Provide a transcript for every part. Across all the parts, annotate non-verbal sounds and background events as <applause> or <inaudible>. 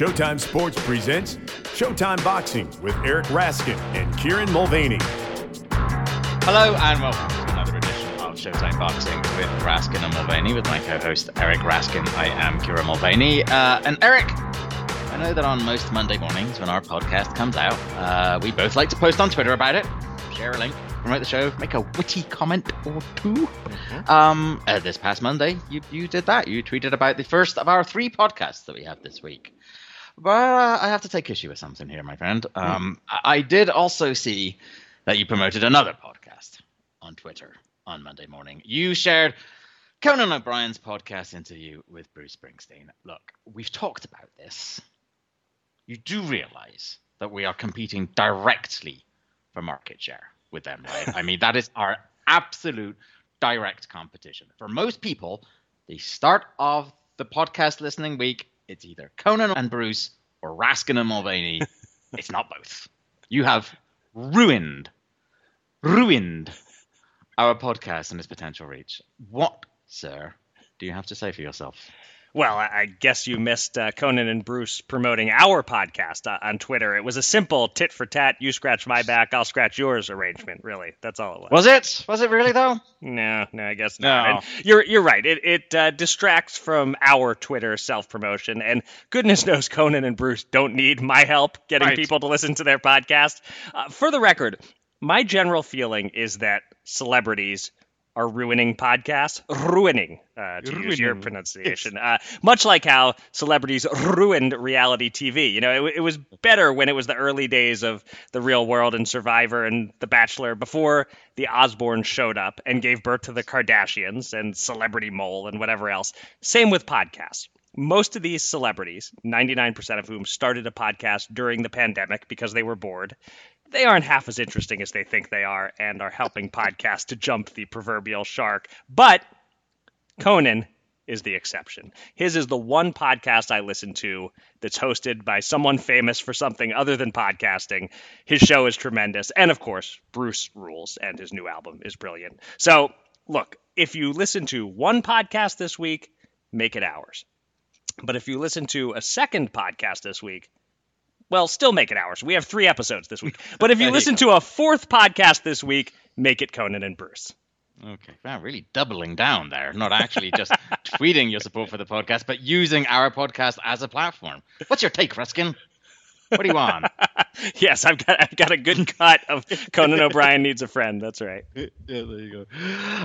Showtime Sports presents Showtime Boxing with Eric Raskin and Kieran Mulvaney. Hello and welcome to another edition of Showtime Boxing with Raskin and Mulvaney with my co-host Eric Raskin. I am Kieran Mulvaney. Uh, and Eric, I know that on most Monday mornings when our podcast comes out, uh, we both like to post on Twitter about it, share a link, promote the show, make a witty comment or 2 Mm-hmm. Um, uh, this past Monday, you you did that. You tweeted about the first of our three podcasts that we have this week. But I have to take issue with something here, my friend. Um, I, I did also see that you promoted another podcast on Twitter on Monday morning. You shared Conan O'Brien's podcast interview with Bruce Springsteen. Look, we've talked about this. You do realize that we are competing directly for market share with them, right? I mean, that is our absolute direct competition. For most people, the start of the podcast listening week, it's either Conan and Bruce or Raskin and Mulvaney. <laughs> it's not both. You have ruined, ruined our podcast and its potential reach. What, sir, do you have to say for yourself? Well, I guess you missed uh, Conan and Bruce promoting our podcast uh, on Twitter. It was a simple tit for tat, you scratch my back, I'll scratch yours arrangement, really. That's all it was. Was it? Was it really though? No, no, I guess not. No. You're you're right. It it uh, distracts from our Twitter self promotion, and goodness knows Conan and Bruce don't need my help getting Right. people to listen to their podcast. Uh, for the record, my general feeling is that celebrities are ruining podcasts, ruining, uh, to use your Ruining. pronunciation. Uh, much like how celebrities ruined reality TV. You know, it, it was better when it was the early days of The Real World and Survivor and The Bachelor before the Osbournes showed up and gave birth to the Kardashians and Celebrity Mole and whatever else. Same with podcasts. Most of these celebrities, 99% of whom started a podcast during the pandemic because they were bored, they aren't half as interesting as they think they are and are helping <laughs> podcasts to jump the proverbial shark. But Conan is the exception. His is the one podcast I listen to that's hosted by someone famous for something other than podcasting. His show is tremendous. And of course, Bruce rules, and his new album is brilliant. So, look, if you listen to one podcast this week, make it ours. But if you listen to a second podcast this week, well, still make it ours. We have three episodes this week. <laughs> But if you There you listen to a fourth podcast this week, make it Conan and Bruce. Okay, wow, really doubling down there. Not actually just <laughs> tweeting your support for the podcast, but using our podcast as a platform. What's your take, Raskin? What do you want? <laughs> <laughs> yes, I've got I've got a good cut of Conan O'Brien needs a friend. That's right. <laughs> yeah, there you go.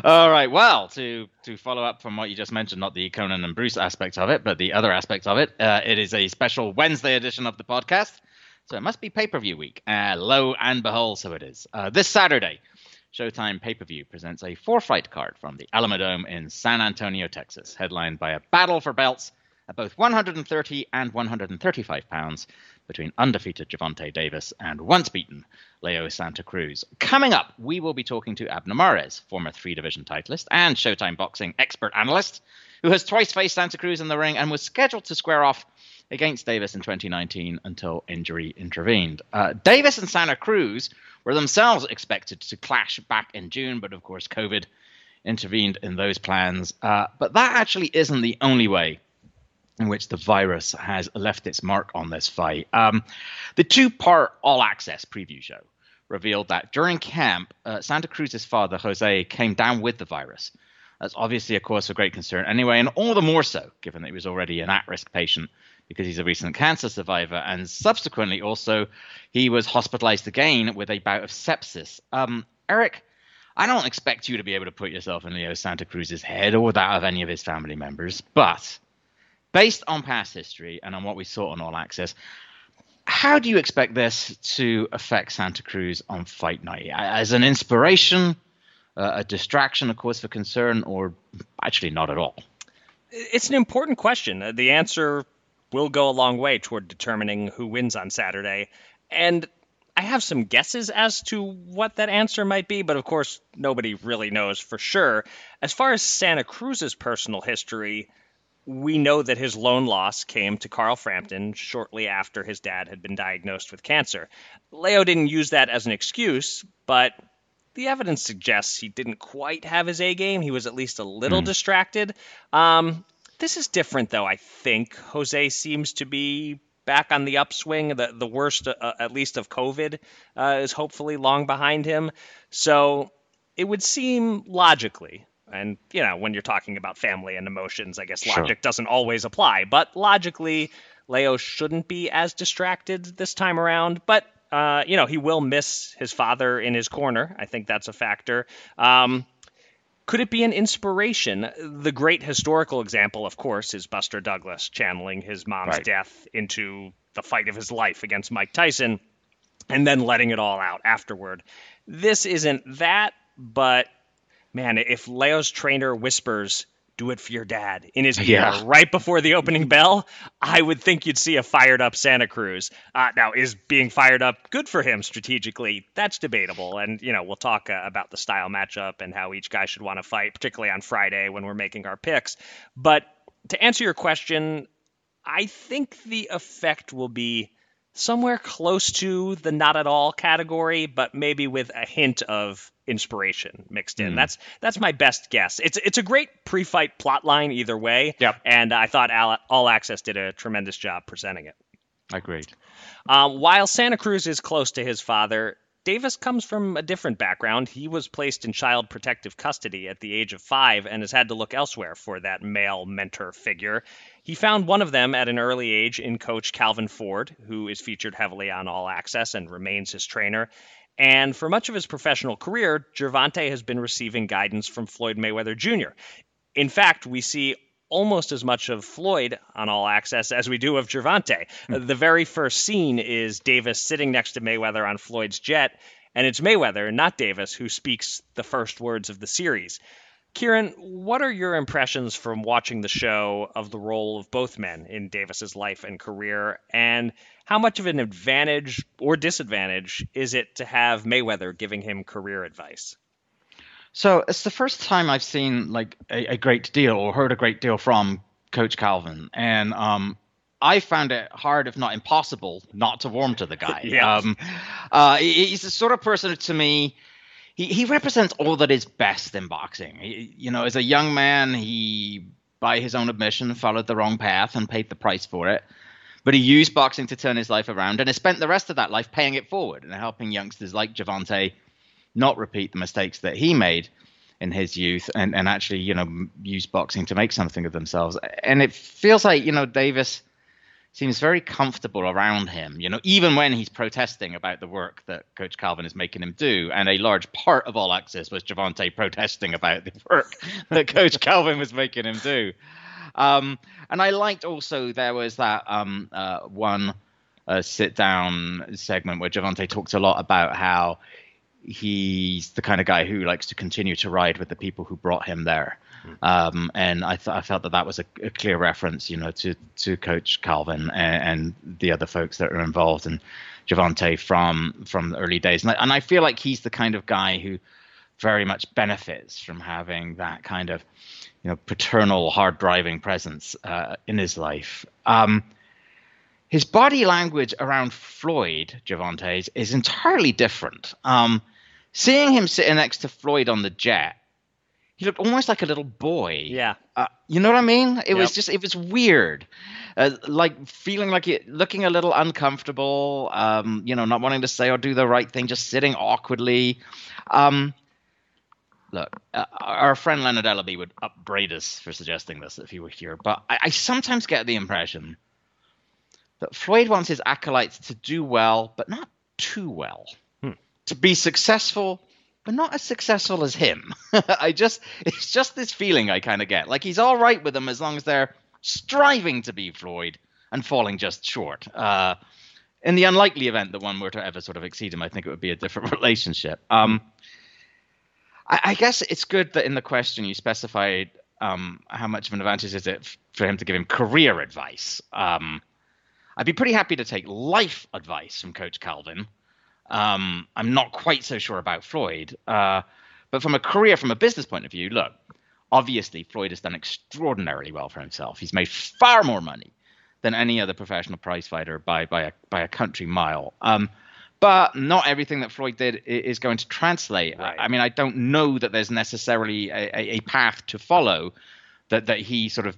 All right. Well, to to follow up from what you just mentioned, not the Conan and Bruce aspect of it, but the other aspect of it, uh, it is a special Wednesday edition of the podcast. So it must be pay per view week. Uh, lo and behold, so it is. Uh, this Saturday, Showtime pay per view presents a four fight card from the Alamodome in San Antonio, Texas, headlined by a battle for belts at both 130 and 135 pounds between undefeated Gervonta Davis and once beaten Leo Santa Cruz. Coming up, we will be talking to Abner Mares, former three division titleist and Showtime boxing expert analyst, who has twice faced Santa Cruz in the ring and was scheduled to square off against Davis in 2019 until injury intervened. Uh, Davis and Santa Cruz were themselves expected to clash back in June, but of course, COVID intervened in those plans. Uh, but that actually isn't the only way in which the virus has left its mark on this fight. Um, the two part all access preview show revealed that during camp, uh, Santa Cruz's father, Jose, came down with the virus. That's obviously a cause for great concern anyway, and all the more so given that he was already an at risk patient because he's a recent cancer survivor, and subsequently also he was hospitalized again with a bout of sepsis. Um, Eric, I don't expect you to be able to put yourself in Leo Santa Cruz's head or that of any of his family members, but based on past history and on what we saw on All Access, how do you expect this to affect Santa Cruz on fight night? As an inspiration, uh, a distraction, a cause for concern, or actually not at all? It's an important question. Uh, The answer will go a long way toward determining who wins on Saturday. And I have some guesses as to what that answer might be, but of course, nobody really knows for sure. As far as Santa Cruz's personal history, we know that his lone loss came to Carl Frampton shortly after his dad had been diagnosed with cancer. Leo didn't use that as an excuse, but the evidence suggests he didn't quite have his A game. He was at least a little distracted. Um, this is different, though, I think. Jose seems to be back on the upswing. The the worst, uh, at least of COVID, uh, is hopefully long behind him. So it would seem logically, and you know, when you're talking about family and emotions, I guess Sure. logic doesn't always apply. But logically, Leo shouldn't be as distracted this time around. But uh, you know, he will miss his father in his corner. I think that's a factor. Um, could it be an inspiration? The great historical example, of course, is Buster Douglas channeling his mom's Right. death into the fight of his life against Mike Tyson and then letting it all out afterward. This isn't that, but man, if Leo's trainer whispers, do it for your dad in his ear Yeah. right before the opening bell, I would think you'd see a fired up Santa Cruz. Uh, now, is being fired up good for him strategically? That's debatable. And, you know, we'll talk uh, about the style matchup and how each guy should want to fight, particularly on Friday when we're making our picks. But to answer your question, I think the effect will be somewhere close to the not at all category, but maybe with a hint of inspiration mixed in. Hmm. That's that's my best guess. It's it's a great pre-fight plot line either way. Yep. And I thought All, all Access did a tremendous job presenting it. Agreed. Um, while Santa Cruz is close to his father, Davis comes from a different background. He was placed in child protective custody at the age of five and has had to look elsewhere for that male mentor figure. He found one of them at an early age in coach Calvin Ford, who is featured heavily on All Access and remains his trainer. And for much of his professional career, Gervonta has been receiving guidance from Floyd Mayweather Jr. In fact, we see almost as much of Floyd on All Access as we do of Gervonta. Hmm. The very first scene is Davis sitting next to Mayweather on Floyd's jet, and it's Mayweather, not Davis, who speaks the first words of the series. Kieran, what are your impressions from watching the show of the role of both men in Davis's life and career, and how much of an advantage or disadvantage is it to have Mayweather giving him career advice? So it's the first time I've seen like a, a great deal or heard a great deal from Coach Calvin, and um, I found it hard, if not impossible, not to warm to the guy. <laughs> Yeah. Um, uh, he's the sort of person to me. He, he represents all that is best in boxing. He, you know, as a young man, he, by his own admission, followed the wrong path and paid the price for it. But he used boxing to turn his life around and has spent the rest of that life paying it forward and helping youngsters like Gervonta not repeat the mistakes that he made in his youth and, and actually, you know, use boxing to make something of themselves. And it feels like, you know, Davis seems very comfortable around him, you know, even when he's protesting about the work that Coach Calvin is making him do. And a large part of All Access was Gervonta protesting about the work <laughs> that Coach Calvin was making him do. Um, and I liked also there was that um, uh, one uh, sit down segment where Gervonta talked a lot about how he's the kind of guy who likes to continue to ride with the people who brought him there. Um, and I, th- I felt that that was a, a clear reference, you know, to, to Coach Calvin and, and the other folks that are involved and Gervonta from from the early days. And I, and I feel like he's the kind of guy who very much benefits from having that kind of, you know, paternal, hard driving presence uh, in his life. Um, his body language around Floyd Gervonta's is entirely different. Um, seeing him sitting next to Floyd on the jet, he looked almost like a little boy. Yeah. Uh, you know what I mean? It was just, it was weird. Uh, like feeling like it, looking a little uncomfortable, um, you know, not wanting to say or do the right thing, just sitting awkwardly. Um, look, uh, our friend Leonard Ellerbe would upbraid us for suggesting this if he were here, but I, I sometimes get the impression that Floyd wants his acolytes to do well, but not too well. To be successful, but not as successful as him. <laughs> I just, it's just this feeling I kind of get. Like he's all right with them as long as they're striving to be Floyd and falling just short. Uh, in the unlikely event that one were to ever sort of exceed him, I think it would be a different <laughs> relationship. Um, I, I guess it's good that in the question you specified um, how much of an advantage is it for him to give him career advice. Um, I'd be pretty happy to take life advice from Coach Calvin. Um, I'm not quite so sure about Floyd, uh, but from a career, from a business point of view, look, obviously Floyd has done extraordinarily well for himself. He's made far more money than any other professional prize fighter by by a by a country mile. Um, but not everything that Floyd did is going to translate. I- Right. I mean, I don't know that there's necessarily a, a, a path to follow that that he sort of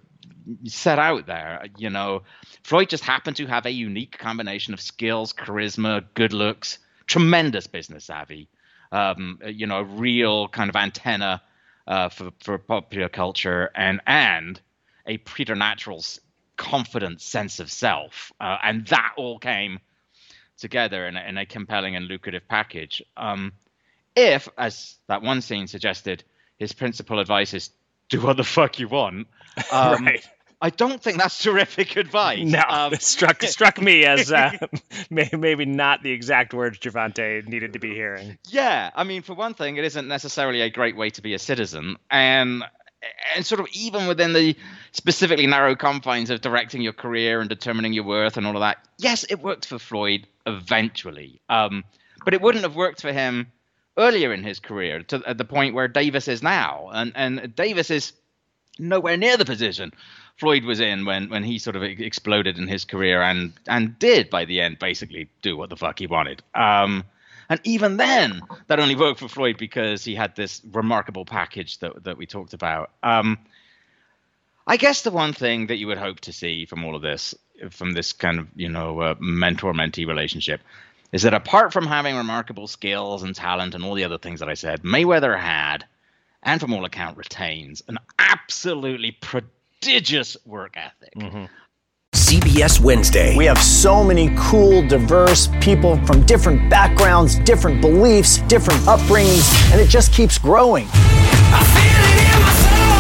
set out there. You know, Floyd just happened to have a unique combination of skills, charisma, good looks, tremendous business savvy. Um, you know, a real kind of antenna uh, for for popular culture, and and a preternatural confident sense of self, uh, and that all came together in a, in a compelling and lucrative package. Um, if, as that one scene suggested, his principal advice is do what the fuck you want. Um, <laughs> right. I don't think that's <laughs> terrific advice. No, um, it struck struck me as <laughs> uh, <laughs> maybe not the exact words Gervonta needed to be hearing. Yeah, I mean, for one thing, it isn't necessarily a great way to be a citizen, and and sort of even within the specifically narrow confines of directing your career and determining your worth and all of that. Yes, it worked for Floyd eventually, um, but it wouldn't have worked for him earlier in his career to at the point where Davis is now, and and Davis is nowhere near the position Floyd was in when when he sort of exploded in his career and and did by the end basically do what the fuck he wanted. Um, and even then, that only worked for Floyd because he had this remarkable package that that we talked about. Um, I guess the one thing that you would hope to see from all of this, from this kind of you know uh, mentor mentee relationship, is that apart from having remarkable skills and talent and all the other things that I said, Mayweather had, and from all account retains, an absolutely prodigious work ethic. Mm-hmm. CBS Wednesday. We have so many cool, diverse people from different backgrounds, different beliefs, different upbringings, and it just keeps growing.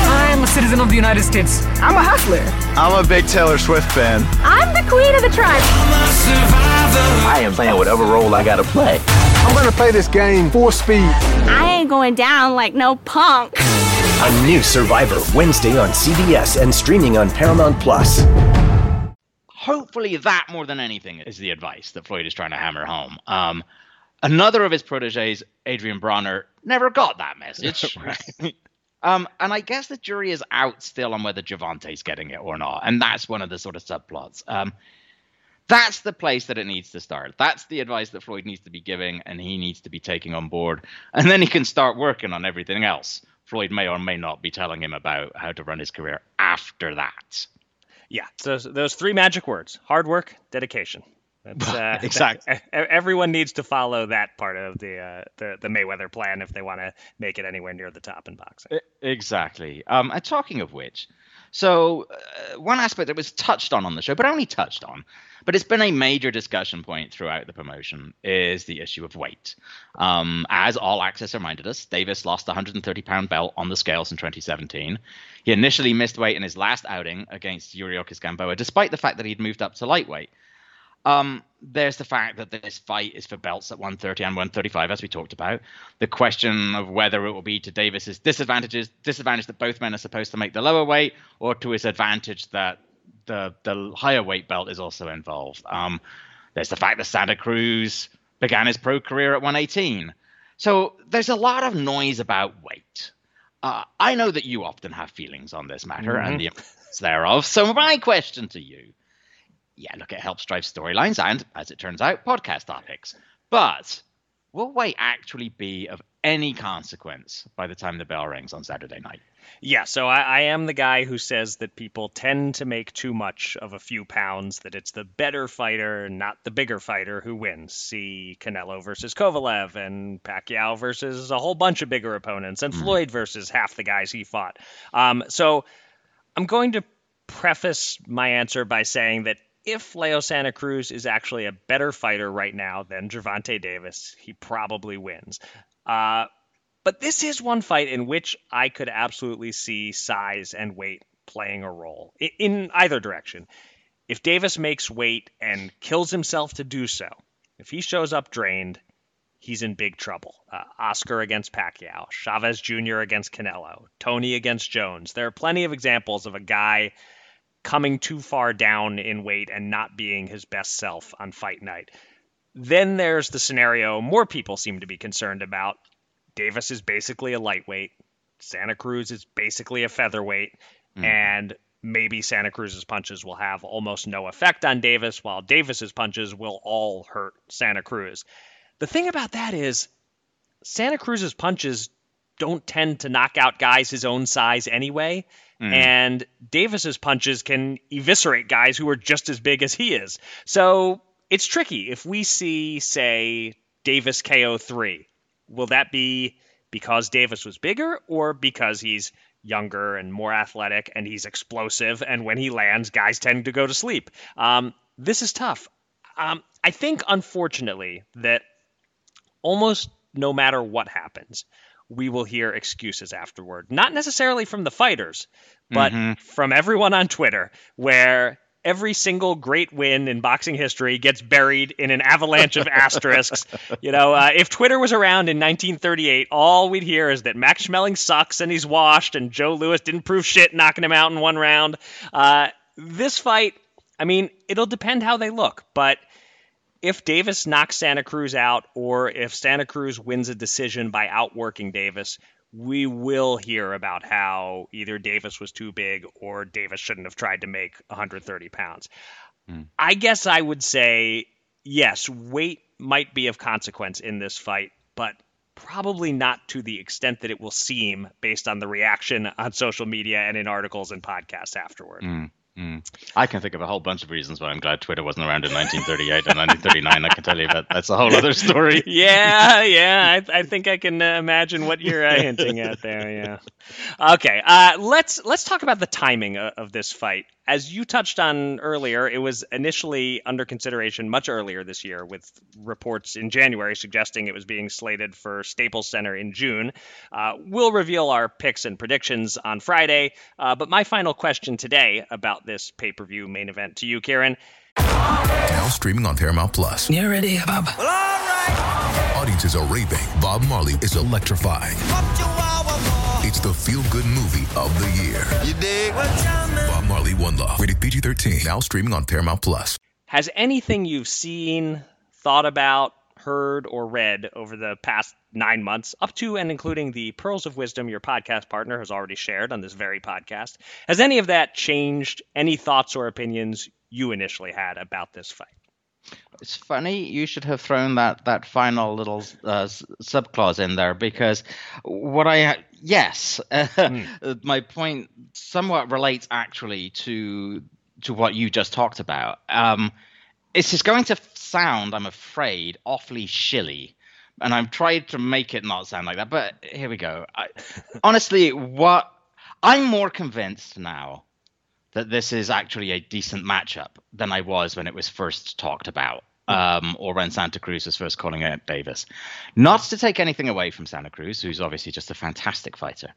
I'm a citizen of the United States. I'm a hustler. I'm a big Taylor Swift fan. I'm the queen of the tribe. I am playing whatever role I gotta play. I'm gonna play this game full speed. I ain't going down like no punk. A new Survivor Wednesday on CBS and streaming on Paramount Plus. Hopefully, that more than anything is the advice that Floyd is trying to hammer home. Um, another of his proteges, Adrian Broner, never got that message. <laughs> right. <laughs> Um, and I guess the jury is out still on whether Gervonta's getting it or not, and that's one of the sort of subplots. Um, that's the place that it needs to start. That's the advice that Floyd needs to be giving, and he needs to be taking on board, and then he can start working on everything else. Floyd may or may not be telling him about how to run his career after that. Yeah, so those three magic words: hard work, dedication. <laughs> Uh, exactly. everyone needs to follow that part of the, uh, the the Mayweather plan if they want to make it anywhere near the top in boxing. Exactly. Um, and talking of which, so uh, one aspect that was touched on on the show, but only touched on, but it's been a major discussion point throughout the promotion, is the issue of weight. Um, as All Access reminded us, Davis lost the 130 pound belt on the scales in 2017. He initially missed weight in his last outing against Yuriorkis Gamboa, despite the fact that he'd moved up to lightweight. Um, there's the fact that this fight is for belts at 130 and 135, as we talked about. The question of whether it will be to Davis's disadvantages, disadvantage that both men are supposed to make the lower weight, or to his advantage that the the higher weight belt is also involved. Um, there's the fact that Santa Cruz began his pro career at 118. So there's a lot of noise about weight. Uh, I know that you often have feelings on this matter mm-hmm. and the importance thereof. So my question to you yeah, look, it helps drive storylines and, as it turns out, podcast topics. But will weight actually be of any consequence by the time the bell rings on Saturday night? Yeah, so I, I, am the guy who says that people tend to make too much of a few pounds, that it's the better fighter, not the bigger fighter, who wins. See Canelo versus Kovalev and Pacquiao versus a whole bunch of bigger opponents, and mm. Floyd versus half the guys he fought. Um, so I'm going to preface my answer by saying that if Leo Santa Cruz is actually a better fighter right now than Gervonta Davis, he probably wins. Uh, but this is one fight in which I could absolutely see size and weight playing a role in, either direction. If Davis makes weight and kills himself to do so, if he shows up drained, he's in big trouble. Uh, Oscar against Pacquiao, Chavez Jr. against Canelo, Toney against Jones. There are plenty of examples of a guy coming too far down in weight and not being his best self on fight night. Then there's the scenario more people seem to be concerned about. Davis is basically a lightweight. Santa Cruz is basically a featherweight. Mm. And maybe Santa Cruz's punches will have almost no effect on Davis, while Davis's punches will all hurt Santa Cruz. The thing about that is, Santa Cruz's punches don't tend to knock out guys his own size anyway. Mm. And Davis's punches can eviscerate guys who are just as big as he is. So it's tricky. If we see, say, Davis KO three, will that be because Davis was bigger or because he's younger and more athletic and he's explosive and when he lands, guys tend to go to sleep? Um, this is tough. Um, I think, unfortunately, that almost no matter what happens, we will hear excuses afterward. Not necessarily from the fighters, but mm-hmm. from everyone on Twitter, where every single great win in boxing history gets buried in an avalanche of <laughs> asterisks. You know, uh, if Twitter was around in 1938, all we'd hear is that Max Schmeling sucks and he's washed, and Joe Louis didn't prove shit knocking him out in one round. Uh, this fight, I mean, it'll depend how they look, but if Davis knocks Santa Cruz out or if Santa Cruz wins a decision by outworking Davis, we will hear about how either Davis was too big or Davis shouldn't have tried to make 130 pounds. Mm. I guess I would say yes, weight might be of consequence in this fight, but probably not to the extent that it will seem based on the reaction on social media and in articles and podcasts afterward. Mm. Mm. I can think of a whole bunch of reasons why I'm glad Twitter wasn't around in 1938 and 1939. I can tell you, that that's a whole other story. <laughs> yeah, yeah. I, I think I can uh, imagine what you're uh, hinting at there. Yeah. <laughs> Okay. Uh, let's let's talk about the timing of, of this fight as you touched on earlier, it was initially under consideration much earlier this year, with reports in January suggesting it was being slated for Staples Center in June. Uh, we'll reveal our picks and predictions on Friday, uh, but my final question today about this pay per view main event to you, Kieran. Now streaming on Paramount Plus. You ready, Bob? Well, all right. Audiences are raving. Bob Marley is electrifying. It's the feel good movie of the year. You dig? Bob Marley One Love. Rated PG 13. Now streaming on Paramount Plus. Has anything you've seen, thought about, heard, or read over the past nine months, up to and including the Pearls of Wisdom your podcast partner has already shared on this very podcast, has any of that changed any thoughts or opinions you initially had about this fight? It's funny you should have thrown that that final little uh, subclause in there because what I yes, <laughs> mm. my point somewhat relates actually to to what you just talked about. Um, it's just going to sound, I'm afraid, awfully shilly, and I've tried to make it not sound like that. But here we go. I, honestly, what I'm more convinced now that this is actually a decent matchup than I was when it was first talked about. Um, or when Santa Cruz was first calling out Davis. Not to take anything away from Santa Cruz, who's obviously just a fantastic fighter.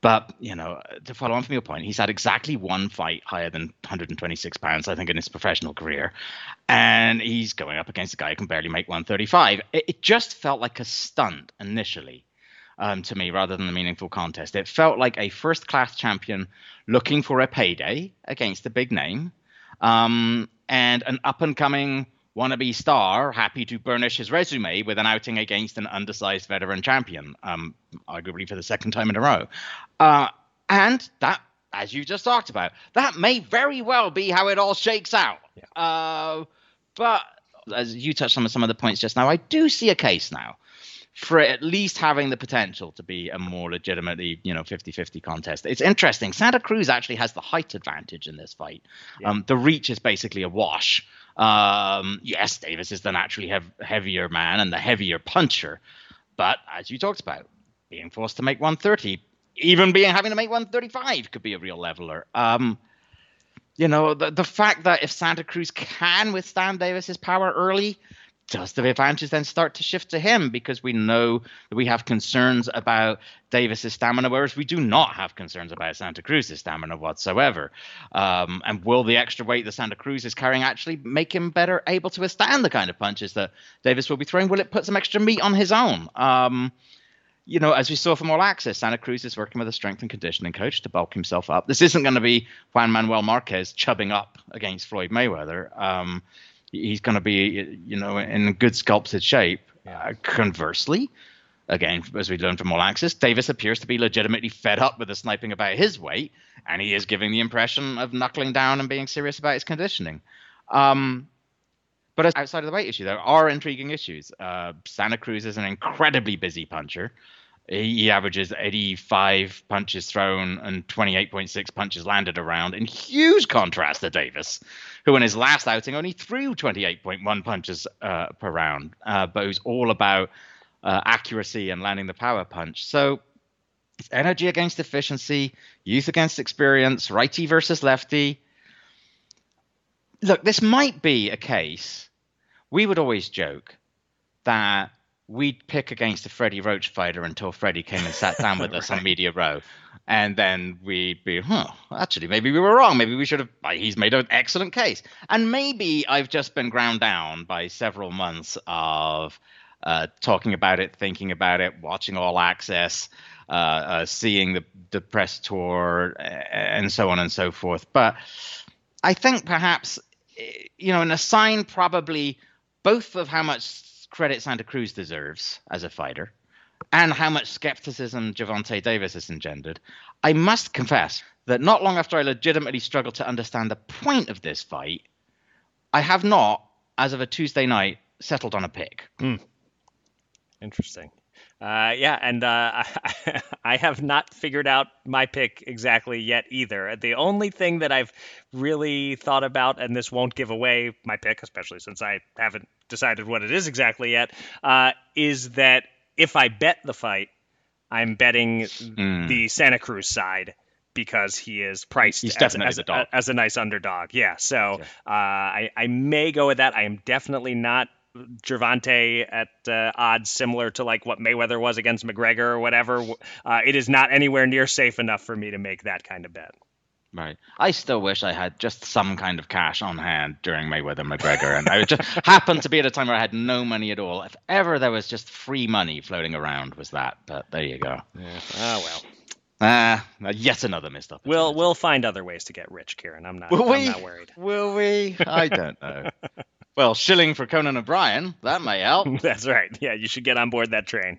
But, you know, to follow on from your point, he's had exactly one fight higher than 126 pounds, I think, in his professional career. And he's going up against a guy who can barely make 135. It, it just felt like a stunt initially um, to me rather than a meaningful contest. It felt like a first class champion looking for a payday against a big name um, and an up and coming wannabe star happy to burnish his resume with an outing against an undersized veteran champion, um, arguably for the second time in a row. Uh, and that, as you just talked about, that may very well be how it all shakes out. Yeah. Uh, but as you touched on some of the points just now, I do see a case now for at least having the potential to be a more legitimately, you know, 50-50 contest. It's interesting. Santa Cruz actually has the height advantage in this fight. Yeah. Um, the reach is basically a wash. Um, yes, Davis is the naturally hev- heavier man and the heavier puncher, but as you talked about, being forced to make 130, even being having to make 135 could be a real leveler. Um, you know, the the fact that if Santa Cruz can withstand Davis's power early, does the advantage then start to shift to him because we know that we have concerns about Davis's stamina, whereas we do not have concerns about Santa Cruz's stamina whatsoever. Um, and will the extra weight that Santa Cruz is carrying actually make him better able to withstand the kind of punches that Davis will be throwing? Will it put some extra meat on his own? Um, you know, as we saw from All Access, Santa Cruz is working with a strength and conditioning coach to bulk himself up. This isn't going to be Juan Manuel Marquez chubbing up against Floyd Mayweather. Um, he's going to be, you know, in good sculpted shape. Uh, conversely, again, as we learned from All Access, Davis appears to be legitimately fed up with the sniping about his weight, and he is giving the impression of knuckling down and being serious about his conditioning. Um, but outside of the weight issue, there are intriguing issues. Uh, Santa Cruz is an incredibly busy puncher. He averages 85 punches thrown and 28.6 punches landed around, in huge contrast to Davis, who in his last outing only threw 28.1 punches uh, per round, uh, but who's all about uh, accuracy and landing the power punch. So it's energy against efficiency, youth against experience, righty versus lefty. Look, this might be a case. We would always joke that we'd pick against a Freddie Roach fighter until Freddie came and sat down with <laughs> us right. on Media Row. And then we'd be, huh, actually, maybe we were wrong. Maybe we should have, he's made an excellent case. And maybe I've just been ground down by several months of uh, talking about it, thinking about it, watching All Access, uh, uh, seeing the, the press tour, and so on and so forth. But I think perhaps, eh, you know, an assign probably both of how much credit Santa Cruz deserves as a fighter and how much skepticism Gervonta Davis has engendered, I must confess that not long after I legitimately struggled to understand the point of this fight, I have not, as of a Tuesday night, settled on a pick. Mm. Interesting. Uh, yeah, and uh, <laughs> I have not figured out my pick exactly yet either. The only thing that I've really thought about, and this won't give away my pick, especially since I haven't decided what it is exactly yet, uh, is that if I bet the fight, I'm betting mm. the Santa Cruz side because he is priced He's as, as, a, as, a, nice underdog. Yeah, so uh, I, I may go with that. I am definitely not Gervonta at uh, odds similar to like what Mayweather was against McGregor or whatever. Uh, it is not anywhere near safe enough for me to make that kind of bet. Right. I still wish I had just some kind of cash on hand during Mayweather McGregor, and I just <laughs> happened to be at a time where I had no money at all. If ever there was just free money floating around, was that? But there you go. Yeah. Oh well. Ah, yet another missed opportunity. We'll we'll find other ways to get rich, Kieran. I'm not. Will I'm we? not worried. Will we? I don't know. <laughs> Well, shilling for Conan O'Brien, that may help. <laughs> That's right. Yeah, you should get on board that train.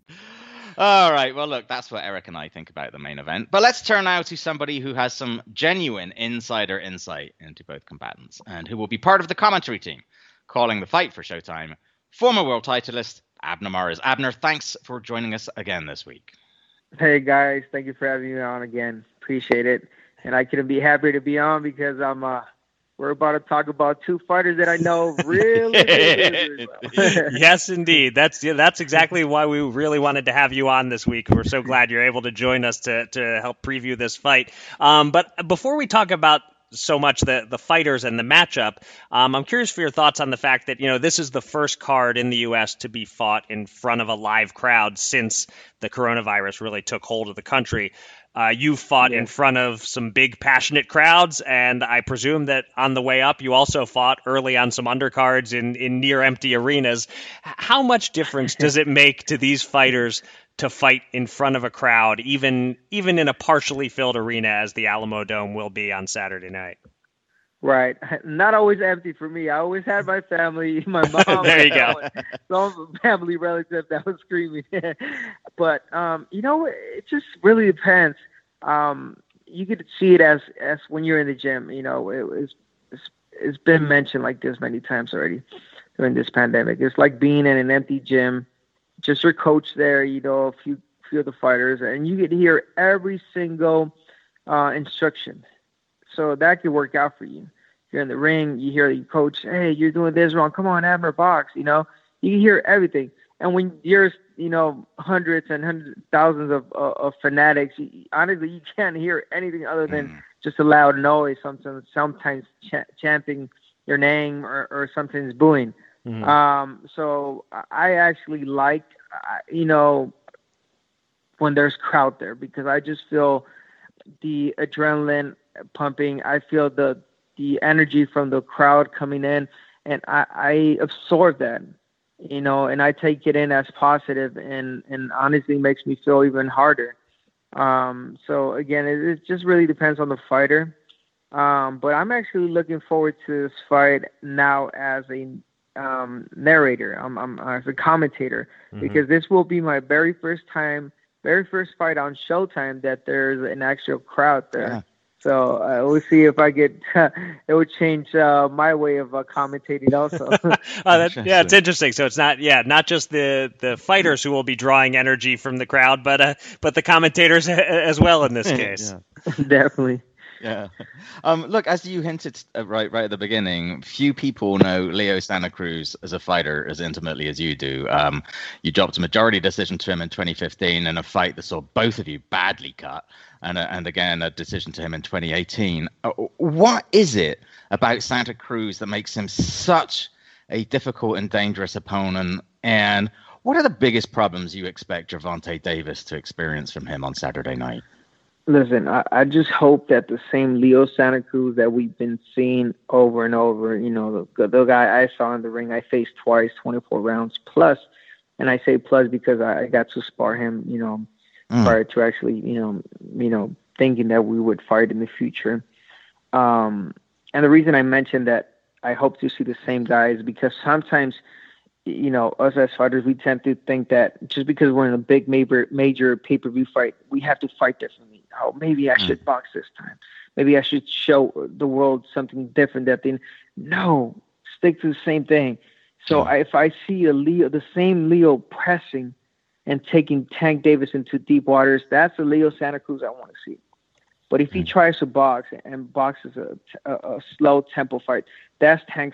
All right. Well, look, that's what Eric and I think about the main event. But let's turn now to somebody who has some genuine insider insight into both combatants and who will be part of the commentary team calling the fight for Showtime. Former world titleist Abner Mares. Abner, thanks for joining us again this week. Hey guys, thank you for having me on again. Appreciate it. And I couldn't be happier to be on because I'm uh, we're about to talk about two fighters that I know really. really <laughs> well. <laughs> yes, indeed. That's yeah, that's exactly why we really wanted to have you on this week. We're so glad you're able to join us to to help preview this fight. Um, but before we talk about so much the the fighters and the matchup. Um, I'm curious for your thoughts on the fact that you know this is the first card in the U.S. to be fought in front of a live crowd since the coronavirus really took hold of the country. Uh, you fought yeah. in front of some big, passionate crowds, and I presume that on the way up, you also fought early on some undercards in, in near empty arenas. How much difference does it make to these fighters to fight in front of a crowd, even even in a partially filled arena as the Alamodome will be on Saturday night? Right. <laughs> Not always empty for me. I always had my family, <laughs> my mom. <laughs> there you go. Some family relative that was screaming. but um, you know, it just really depends. Um, you could see it as as when you're in the gym. You know, it was it's, it's been mentioned like this many times already during this pandemic. It's like being in an empty gym, just your coach there. You know, a few few of the fighters, and you get to hear every single uh, instruction so that could work out for you. You're in the ring, you hear the coach, hey, you're doing this wrong. Come on, Abner, box. You know, you can hear everything. And when you're, you know, hundreds and hundreds, thousands of, uh, of fanatics, you, honestly, you can't hear anything other than mm. just a loud noise. Sometimes, sometimes ch- chanting your name or, or sometimes booing. Mm-hmm. Um, so I actually like, you know, when there's crowd there because I just feel the adrenaline pumping. I feel the the energy from the crowd coming in, and I, I absorb that. you know, and I take it in as positive, and and honestly makes me feel even harder. Um, so again, it, it just really depends on the fighter. Um, but I'm actually looking forward to this fight now as a um, narrator. I'm, I'm as a commentator mm-hmm. because this will be my very first time, very first fight on Showtime that there's an actual crowd there. Yeah. So uh, we'll see if I get. <laughs> it would change uh, my way of uh, commentating also. <laughs> oh, that, yeah, it's interesting. So it's not yeah, not just the the fighters who will be drawing energy from the crowd, but uh, but the commentators <laughs> as well in this case. Definitely. Yeah. <laughs> Um, look, as you hinted uh, right right at the beginning, few people know Leo Santa Cruz as a fighter as intimately as you do. Um, you dropped a majority decision to him in 2015 in a fight that saw both of you badly cut and uh, and again a decision to him in 2018. Uh, what is it about Santa Cruz that makes him such a difficult and dangerous opponent? And what are the biggest problems you expect Gervonta Davis to experience from him on Saturday night? Listen, I, I just hope that the same Leo Santa Cruz that we've been seeing over and over, you know, the, the guy I saw in the ring, I faced twice, 24 rounds plus, and I say plus because I, I got to spar him, you know, mm. prior to actually, you know, you know, thinking that we would fight in the future. Um, and the reason I mentioned that I hope to see the same guys because sometimes, you know, us as fighters, we tend to think that just because we're in a big major major pay per view fight, we have to fight differently. Oh, maybe I mm. should box this time. Maybe I should show the world something different. That they no stick to the same thing. So I, if I see a Leo, the same Leo pressing and taking Tank Davis into deep waters, that's the Leo Santa Cruz I want to see. But if he hmm. tries to box and boxes a, a, a slow tempo fight, that's Tank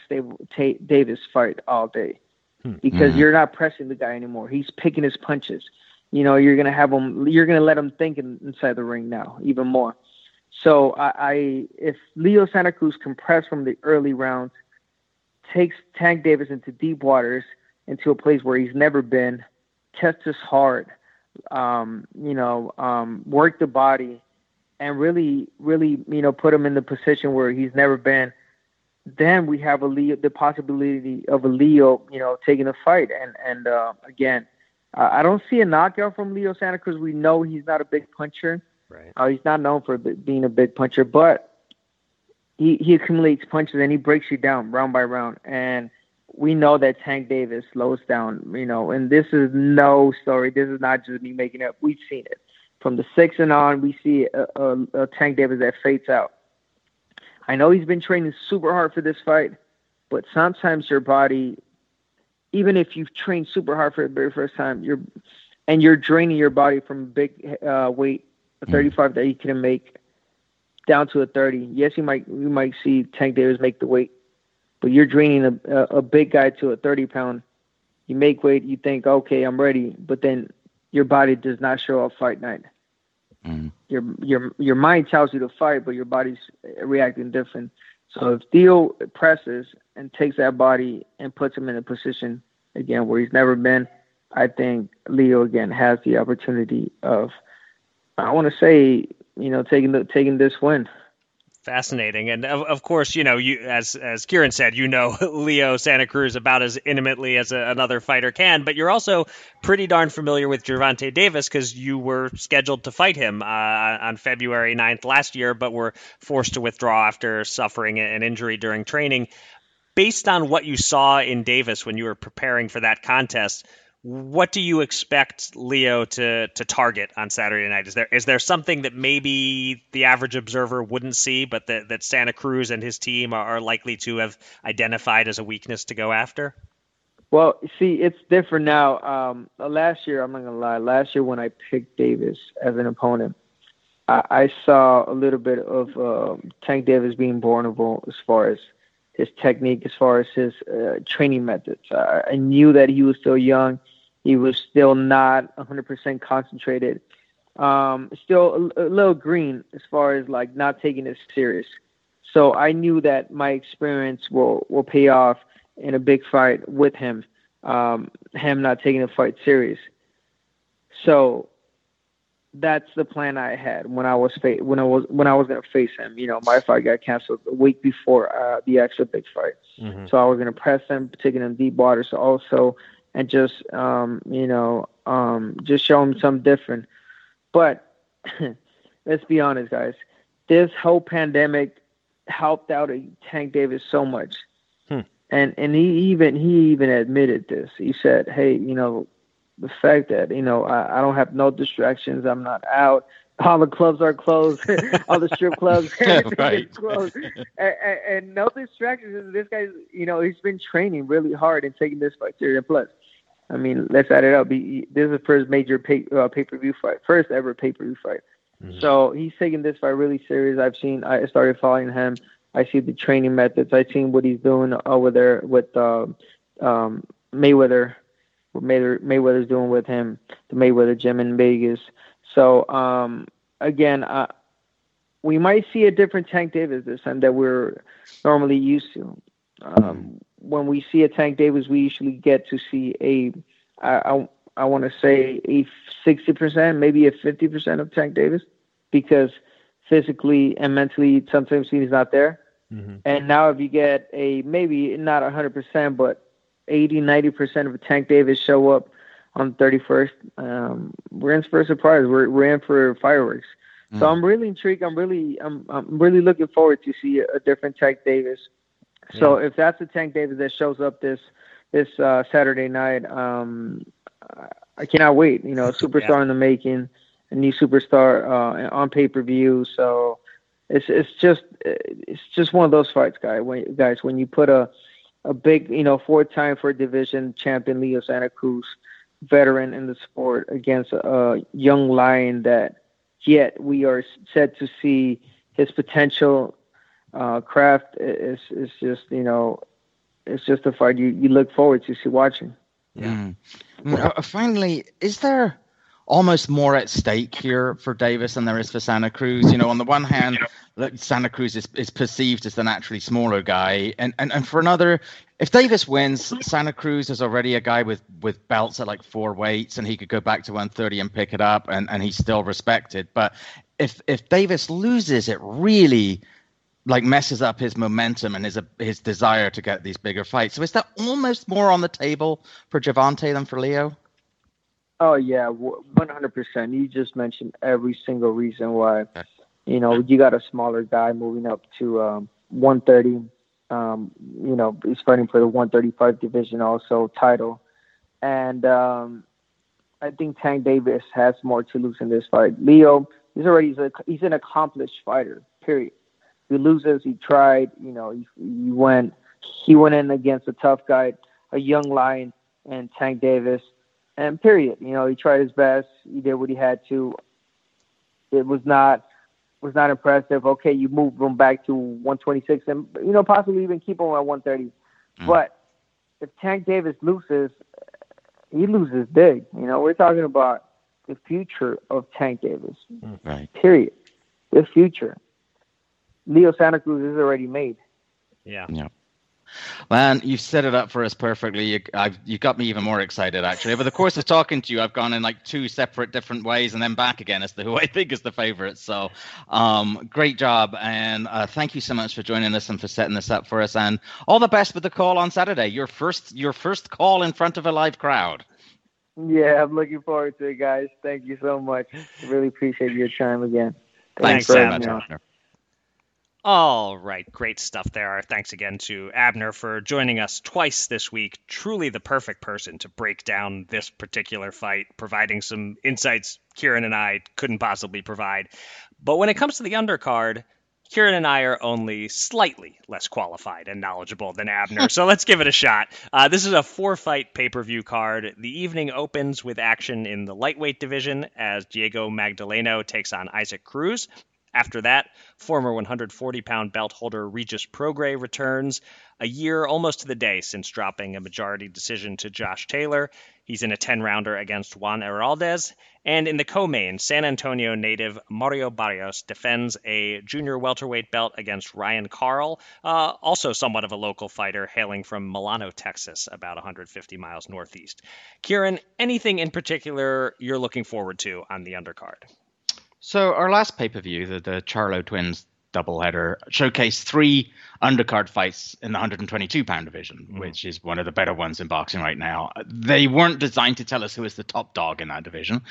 Davis fight all day hmm. because mm-hmm. you're not pressing the guy anymore. He's picking his punches. You know, you're gonna have them You're gonna let them think in, inside the ring now even more. So I, I, if Leo Santa Cruz can press from the early rounds, takes Tank Davis into deep waters, into a place where he's never been, test his heart um, you know, um, work the body, and really, really, you know, put him in the position where he's never been. Then we have a Leo, the possibility of a Leo, you know, taking a fight. And and uh, again, uh, I don't see a knockout from Leo Santa Cruz. We know he's not a big puncher. Right. Uh, he's not known for being a big puncher, but he he accumulates punches and he breaks you down round by round. And we know that Tank Davis slows down, you know, and this is no story. This is not just me making up. We've seen it. From the six and on, we see a, a, a Tank Davis that fades out. I know he's been training super hard for this fight, but sometimes your body, even if you've trained super hard for the very first time, you're and you're draining your body from a big uh, weight, a mm. 35 that you can make, down to a 30. Yes, you might you might see Tank Davis make the weight but you're draining a, a, a big guy to a 30 pound. You make weight, you think, okay, I'm ready, but then your body does not show up fight night. Mm. Your your your mind tells you to fight, but your body's reacting different. So if Leo presses and takes that body and puts him in a position again where he's never been, I think Leo again has the opportunity of, I want to say, you know, taking the taking this win. Fascinating, and of, of course, you know, you as as Kieran said, you know <laughs> Leo Santa Cruz about as intimately as a, another fighter can, but you're also pretty darn familiar with Gervonta Davis because you were scheduled to fight him uh, on February 9th last year, but were forced to withdraw after suffering an injury during training. Based on what you saw in Davis when you were preparing for that contest, what do you expect Leo to to target on Saturday night? Is there is there something that maybe the average observer wouldn't see, but that, that Santa Cruz and his team are, are likely to have identified as a weakness to go after? Well, see, it's different now. Um, last year, I'm not gonna lie. Last year, when I picked Davis as an opponent, I, I saw a little bit of uh, Tank Davis being vulnerable as far as his technique, as far as his uh, training methods. Uh, I knew that he was still young he was still not 100% concentrated. Um, still a, a, little green as far as like not taking it serious. So I knew that my experience will will pay off in a big fight with him. Um, him not taking the fight serious. So that's the plan I had when I was fa- when I was when I was gonna face him. You know, my fight got canceled a week before uh, the actual big fight, mm-hmm. so I was gonna press him, taking him deep water. So also and just um, you know um, just show him something different. But <clears throat> let's be honest, guys. This whole pandemic helped out Tank Davis so much, hmm. and and he even he even admitted this. He said, "Hey, you know, the fact that you know I, I don't have no distractions. I'm not out. All the clubs are closed. <laughs> all the strip clubs, <laughs> right. <laughs> closed, and, and, and, no distractions. This guy's, you know, he's been training really hard and taking this fight serious. Plus, I mean, let's add it up. He, this is the first major pay uh, pay per view fight, first ever pay per view fight. Mm-hmm. So he's taking this fight really serious. I've seen. I started following him. I see the training methods. I've seen what he's doing over there with uh, um, Mayweather what Mayweather, Mayweather's doing with him, the Mayweather gym in Vegas. So um, again, uh, we might see a different Tank Davis this time that we're normally used to. Um, when we see a Tank Davis, we usually get to see a, I, I, I want to say a 60%, maybe a 50% of Tank Davis, because physically and mentally sometimes he's not there. Mm-hmm. And now if you get a maybe not 100%, but 80, 90% of Tank Davis show up on the 31st. Um, we're in for a surprise. We're, we're in for fireworks. Mm. So I'm really intrigued. I'm really, I'm, I'm really looking forward to see a, a different Tank Davis. So yeah. if that's the Tank Davis that shows up this, this uh, Saturday night, um, I cannot wait. You know, a <laughs> superstar yeah. in the making, a new superstar uh, on pay per view. So it's it's just it's just one of those fights, guy. When guys, when you put a a big, you know, four-time for division champion Leo Santa Cruz, veteran in the sport, against a young lion that yet we are said to see his potential uh, craft is is just you know it's just a fight you, you look forward to see watching. Yeah. Mm. Uh, finally, is there almost more at stake here for Davis than there is for Santa Cruz. You know, on the one hand, Santa Cruz is, is perceived as the naturally smaller guy, and, and and for another, if Davis wins, Santa Cruz is already a guy with with belts at like four weights, and he could go back to 130 and pick it up, and and he's still respected. But if if Davis loses, it really like messes up his momentum and his his desire to get these bigger fights. So is that almost more on the table for Gervonta than for Leo? Oh yeah, one hundred percent. You just mentioned every single reason why. You know, you got a smaller guy moving up to um, one thirty. Um, you know, he's fighting for the one thirty five division also title, and um, I think Tank Davis has more to lose in this fight. Leo, he's already he's, a, he's an accomplished fighter. Period. He loses. He tried. You know, he, he went he went in against a tough guy, a young lion, and Tank Davis and period. You know, he tried his best. He did what he had to. It was not was not impressive. Okay, you move him back to 126, and you know possibly even keep him at 130. Mm. But if Tank Davis loses, he loses big. You know, we're talking about the future of Tank Davis. Mm. Right. Period. The future. Leo Santa Cruz is already made. Yeah. Yeah. Man, you've set it up for us perfectly. You, I've, you got me even more excited, actually. Over the course of talking to you, I've gone in like two separate different ways and then back again as to who I think is the favorite. So, um, great job. And uh, thank you so much for joining us and for setting this up for us. And all the best with the call on Saturday. Your first, your first call in front of a live crowd. Yeah, I'm looking forward to it, guys. Thank you so much. Really appreciate your time again. Thanks, Thanks so much, all right, great stuff there. Thanks again to Abner for joining us twice this week. Truly the perfect person to break down this particular fight, providing some insights Kieran and I couldn't possibly provide. But when it comes to the undercard, Kieran and I are only slightly less qualified and knowledgeable than Abner, <laughs> so let's give it a shot. Uh, this is a four fight pay per view card. The evening opens with action in the lightweight division as Diego Magdaleno takes on Isaac Cruz. After that, former 140 pound belt holder Regis Prograis returns, a year almost to the day since dropping a majority decision to Josh Taylor. He's in a 10 rounder against Juan Heraldez. And in the co main, San Antonio native Mario Barrios defends a junior welterweight belt against Ryan Karl, uh, also somewhat of a local fighter hailing from Milano, Texas, about 150 miles northeast. Kieran, anything in particular you're looking forward to on the undercard? So our last pay per view, the, the Charlo twins doubleheader showcased three undercard fights in the 122 pound division, mm. which is one of the better ones in boxing right now. They weren't designed to tell us who is the top dog in that division,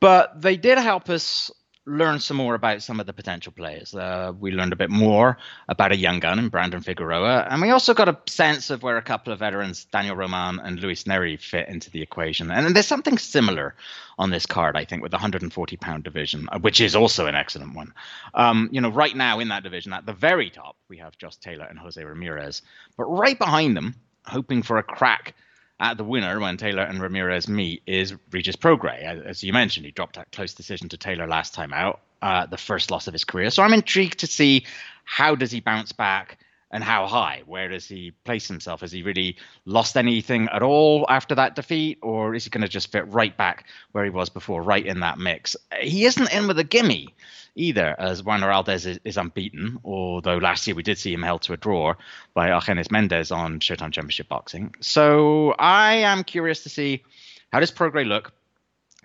but they did help us learn some more about some of the potential players. Uh, we learned a bit more about a young gun in Brandon Figueroa, and we also got a sense of where a couple of veterans, Daniel Roman and Luis Nery, fit into the equation. And there's something similar on this card, I think, with the 140 pound division, uh, which is also an excellent one. Um, you know, right now in that division, at the very top, we have Josh Taylor and Jose Ramirez, but right behind them, hoping for a crack at the winner when Taylor and Ramirez meet is Regis Prograis. As, as you mentioned, he dropped that close decision to Taylor last time out, uh, the first loss of his career. So I'm intrigued to see how does he bounce back and how high? Where does he place himself? Has he really lost anything at all after that defeat, or is he going to just fit right back where he was before, right in that mix? He isn't in with a gimme either, as Juan Heraldez is, is, unbeaten, although last year we did see him held to a draw by Argenis Mendez on Showtime Championship Boxing. So I am curious to see how does Prograis look?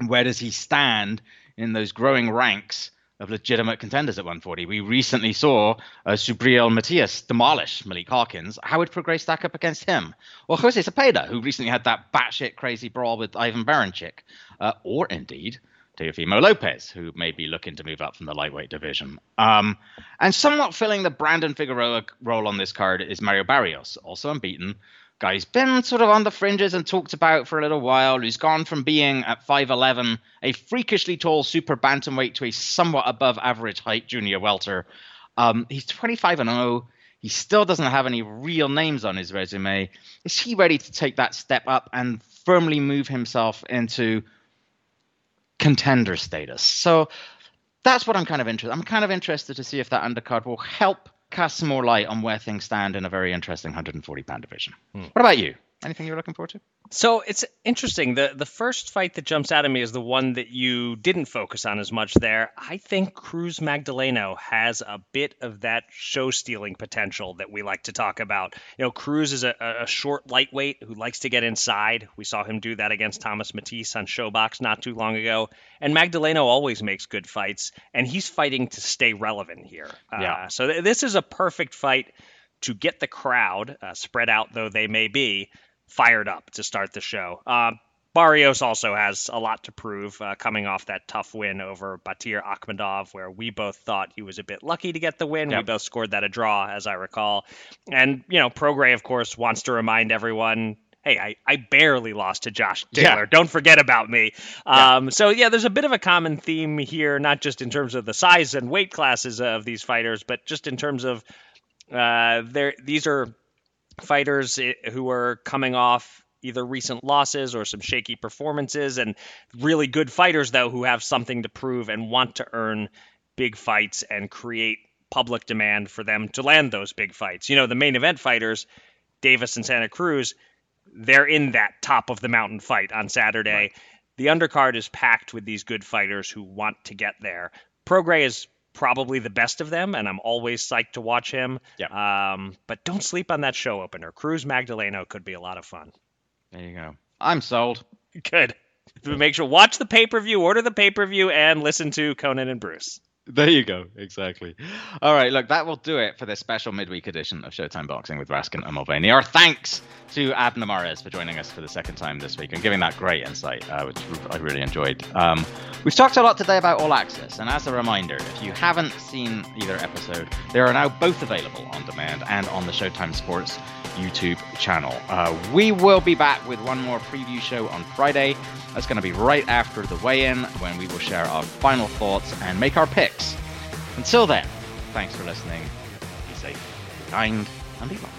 Where does he stand in those growing ranks of legitimate contenders at 140. We recently saw uh, Subriel Matias demolish Malik Hawkins. How would Prograis stack up against him? Or Jose Zepeda, who recently had that batshit crazy brawl with Ivan Baranchyk. Uh, or indeed, Teofimo Lopez, who may be looking to move up from the lightweight division. Um, and somewhat filling the Brandon Figueroa role on this card is Mario Barrios, also unbeaten, guy's been sort of on the fringes and talked about for a little while. who's gone from being at 5'11, a freakishly tall super bantamweight, to a somewhat above average height junior welter. Um, he's 25 and 0. He still doesn't have any real names on his resume. Is he ready to take that step up and firmly move himself into contender status? So that's what I'm kind of interested. I'm kind of interested to see if that undercard will help cast some more light on where things stand in a very interesting 140 pound division. Hmm. What about you? Anything you're looking forward to? So it's interesting. The the first fight that jumps out at me is the one that you didn't focus on as much there. I think Cruz Magdaleno has a bit of that show stealing potential that we like to talk about. You know, Cruz is a, a short lightweight who likes to get inside. We saw him do that against Thomas Mattice on ShoBox not too long ago. And Magdaleno always makes good fights, and he's fighting to stay relevant here. Yeah. Uh, so th- this is a perfect fight to get the crowd, uh, spread out though they may be, fired up to start the show. Uh, Barrios also has a lot to prove uh, coming off that tough win over Batyr Akhmedov, where we both thought he was a bit lucky to get the win. Yep. We both scored that a draw, as I recall. And, you know, Prograis, of course, wants to remind everyone hey, I, I barely lost to Josh Taylor. Yeah. Don't forget about me. Um, yeah. So, yeah, there's a bit of a common theme here, not just in terms of the size and weight classes of these fighters, but just in terms of uh, these are fighters eh, who are coming off either recent losses or some shaky performances, and really good fighters, though, who have something to prove and want to earn big fights and create public demand for them to land those big fights. You know, the main event fighters, Davis and Santa Cruz, they're in that top of the mountain fight on Saturday. Right. The undercard is packed with these good fighters who want to get there. Prograis is probably the best of them, and I'm always psyched to watch him. Yeah. Um, but don't sleep on that show opener. Cruz Magdaleno could be a lot of fun. There you go. I'm sold. Good. Make sure watch the pay per view, order the pay per view, and listen to Conan and Bruce. There you go. Exactly. All right. Look, that will do it for this special midweek edition of Showtime Boxing with Raskin and Mulvaney. Our thanks to Abner Mares for joining us for the second time this week and giving that great insight, uh, which I really enjoyed. Um, we've talked a lot today about All Access, and as a reminder, if you haven't seen either episode, they are now both available on demand and on the Showtime Sports YouTube channel. Uh, we will be back with one more preview show on Friday. That's going to be right after the weigh in when we will share our final thoughts and make our picks. Until then, thanks for listening. Be safe, be kind, and be well.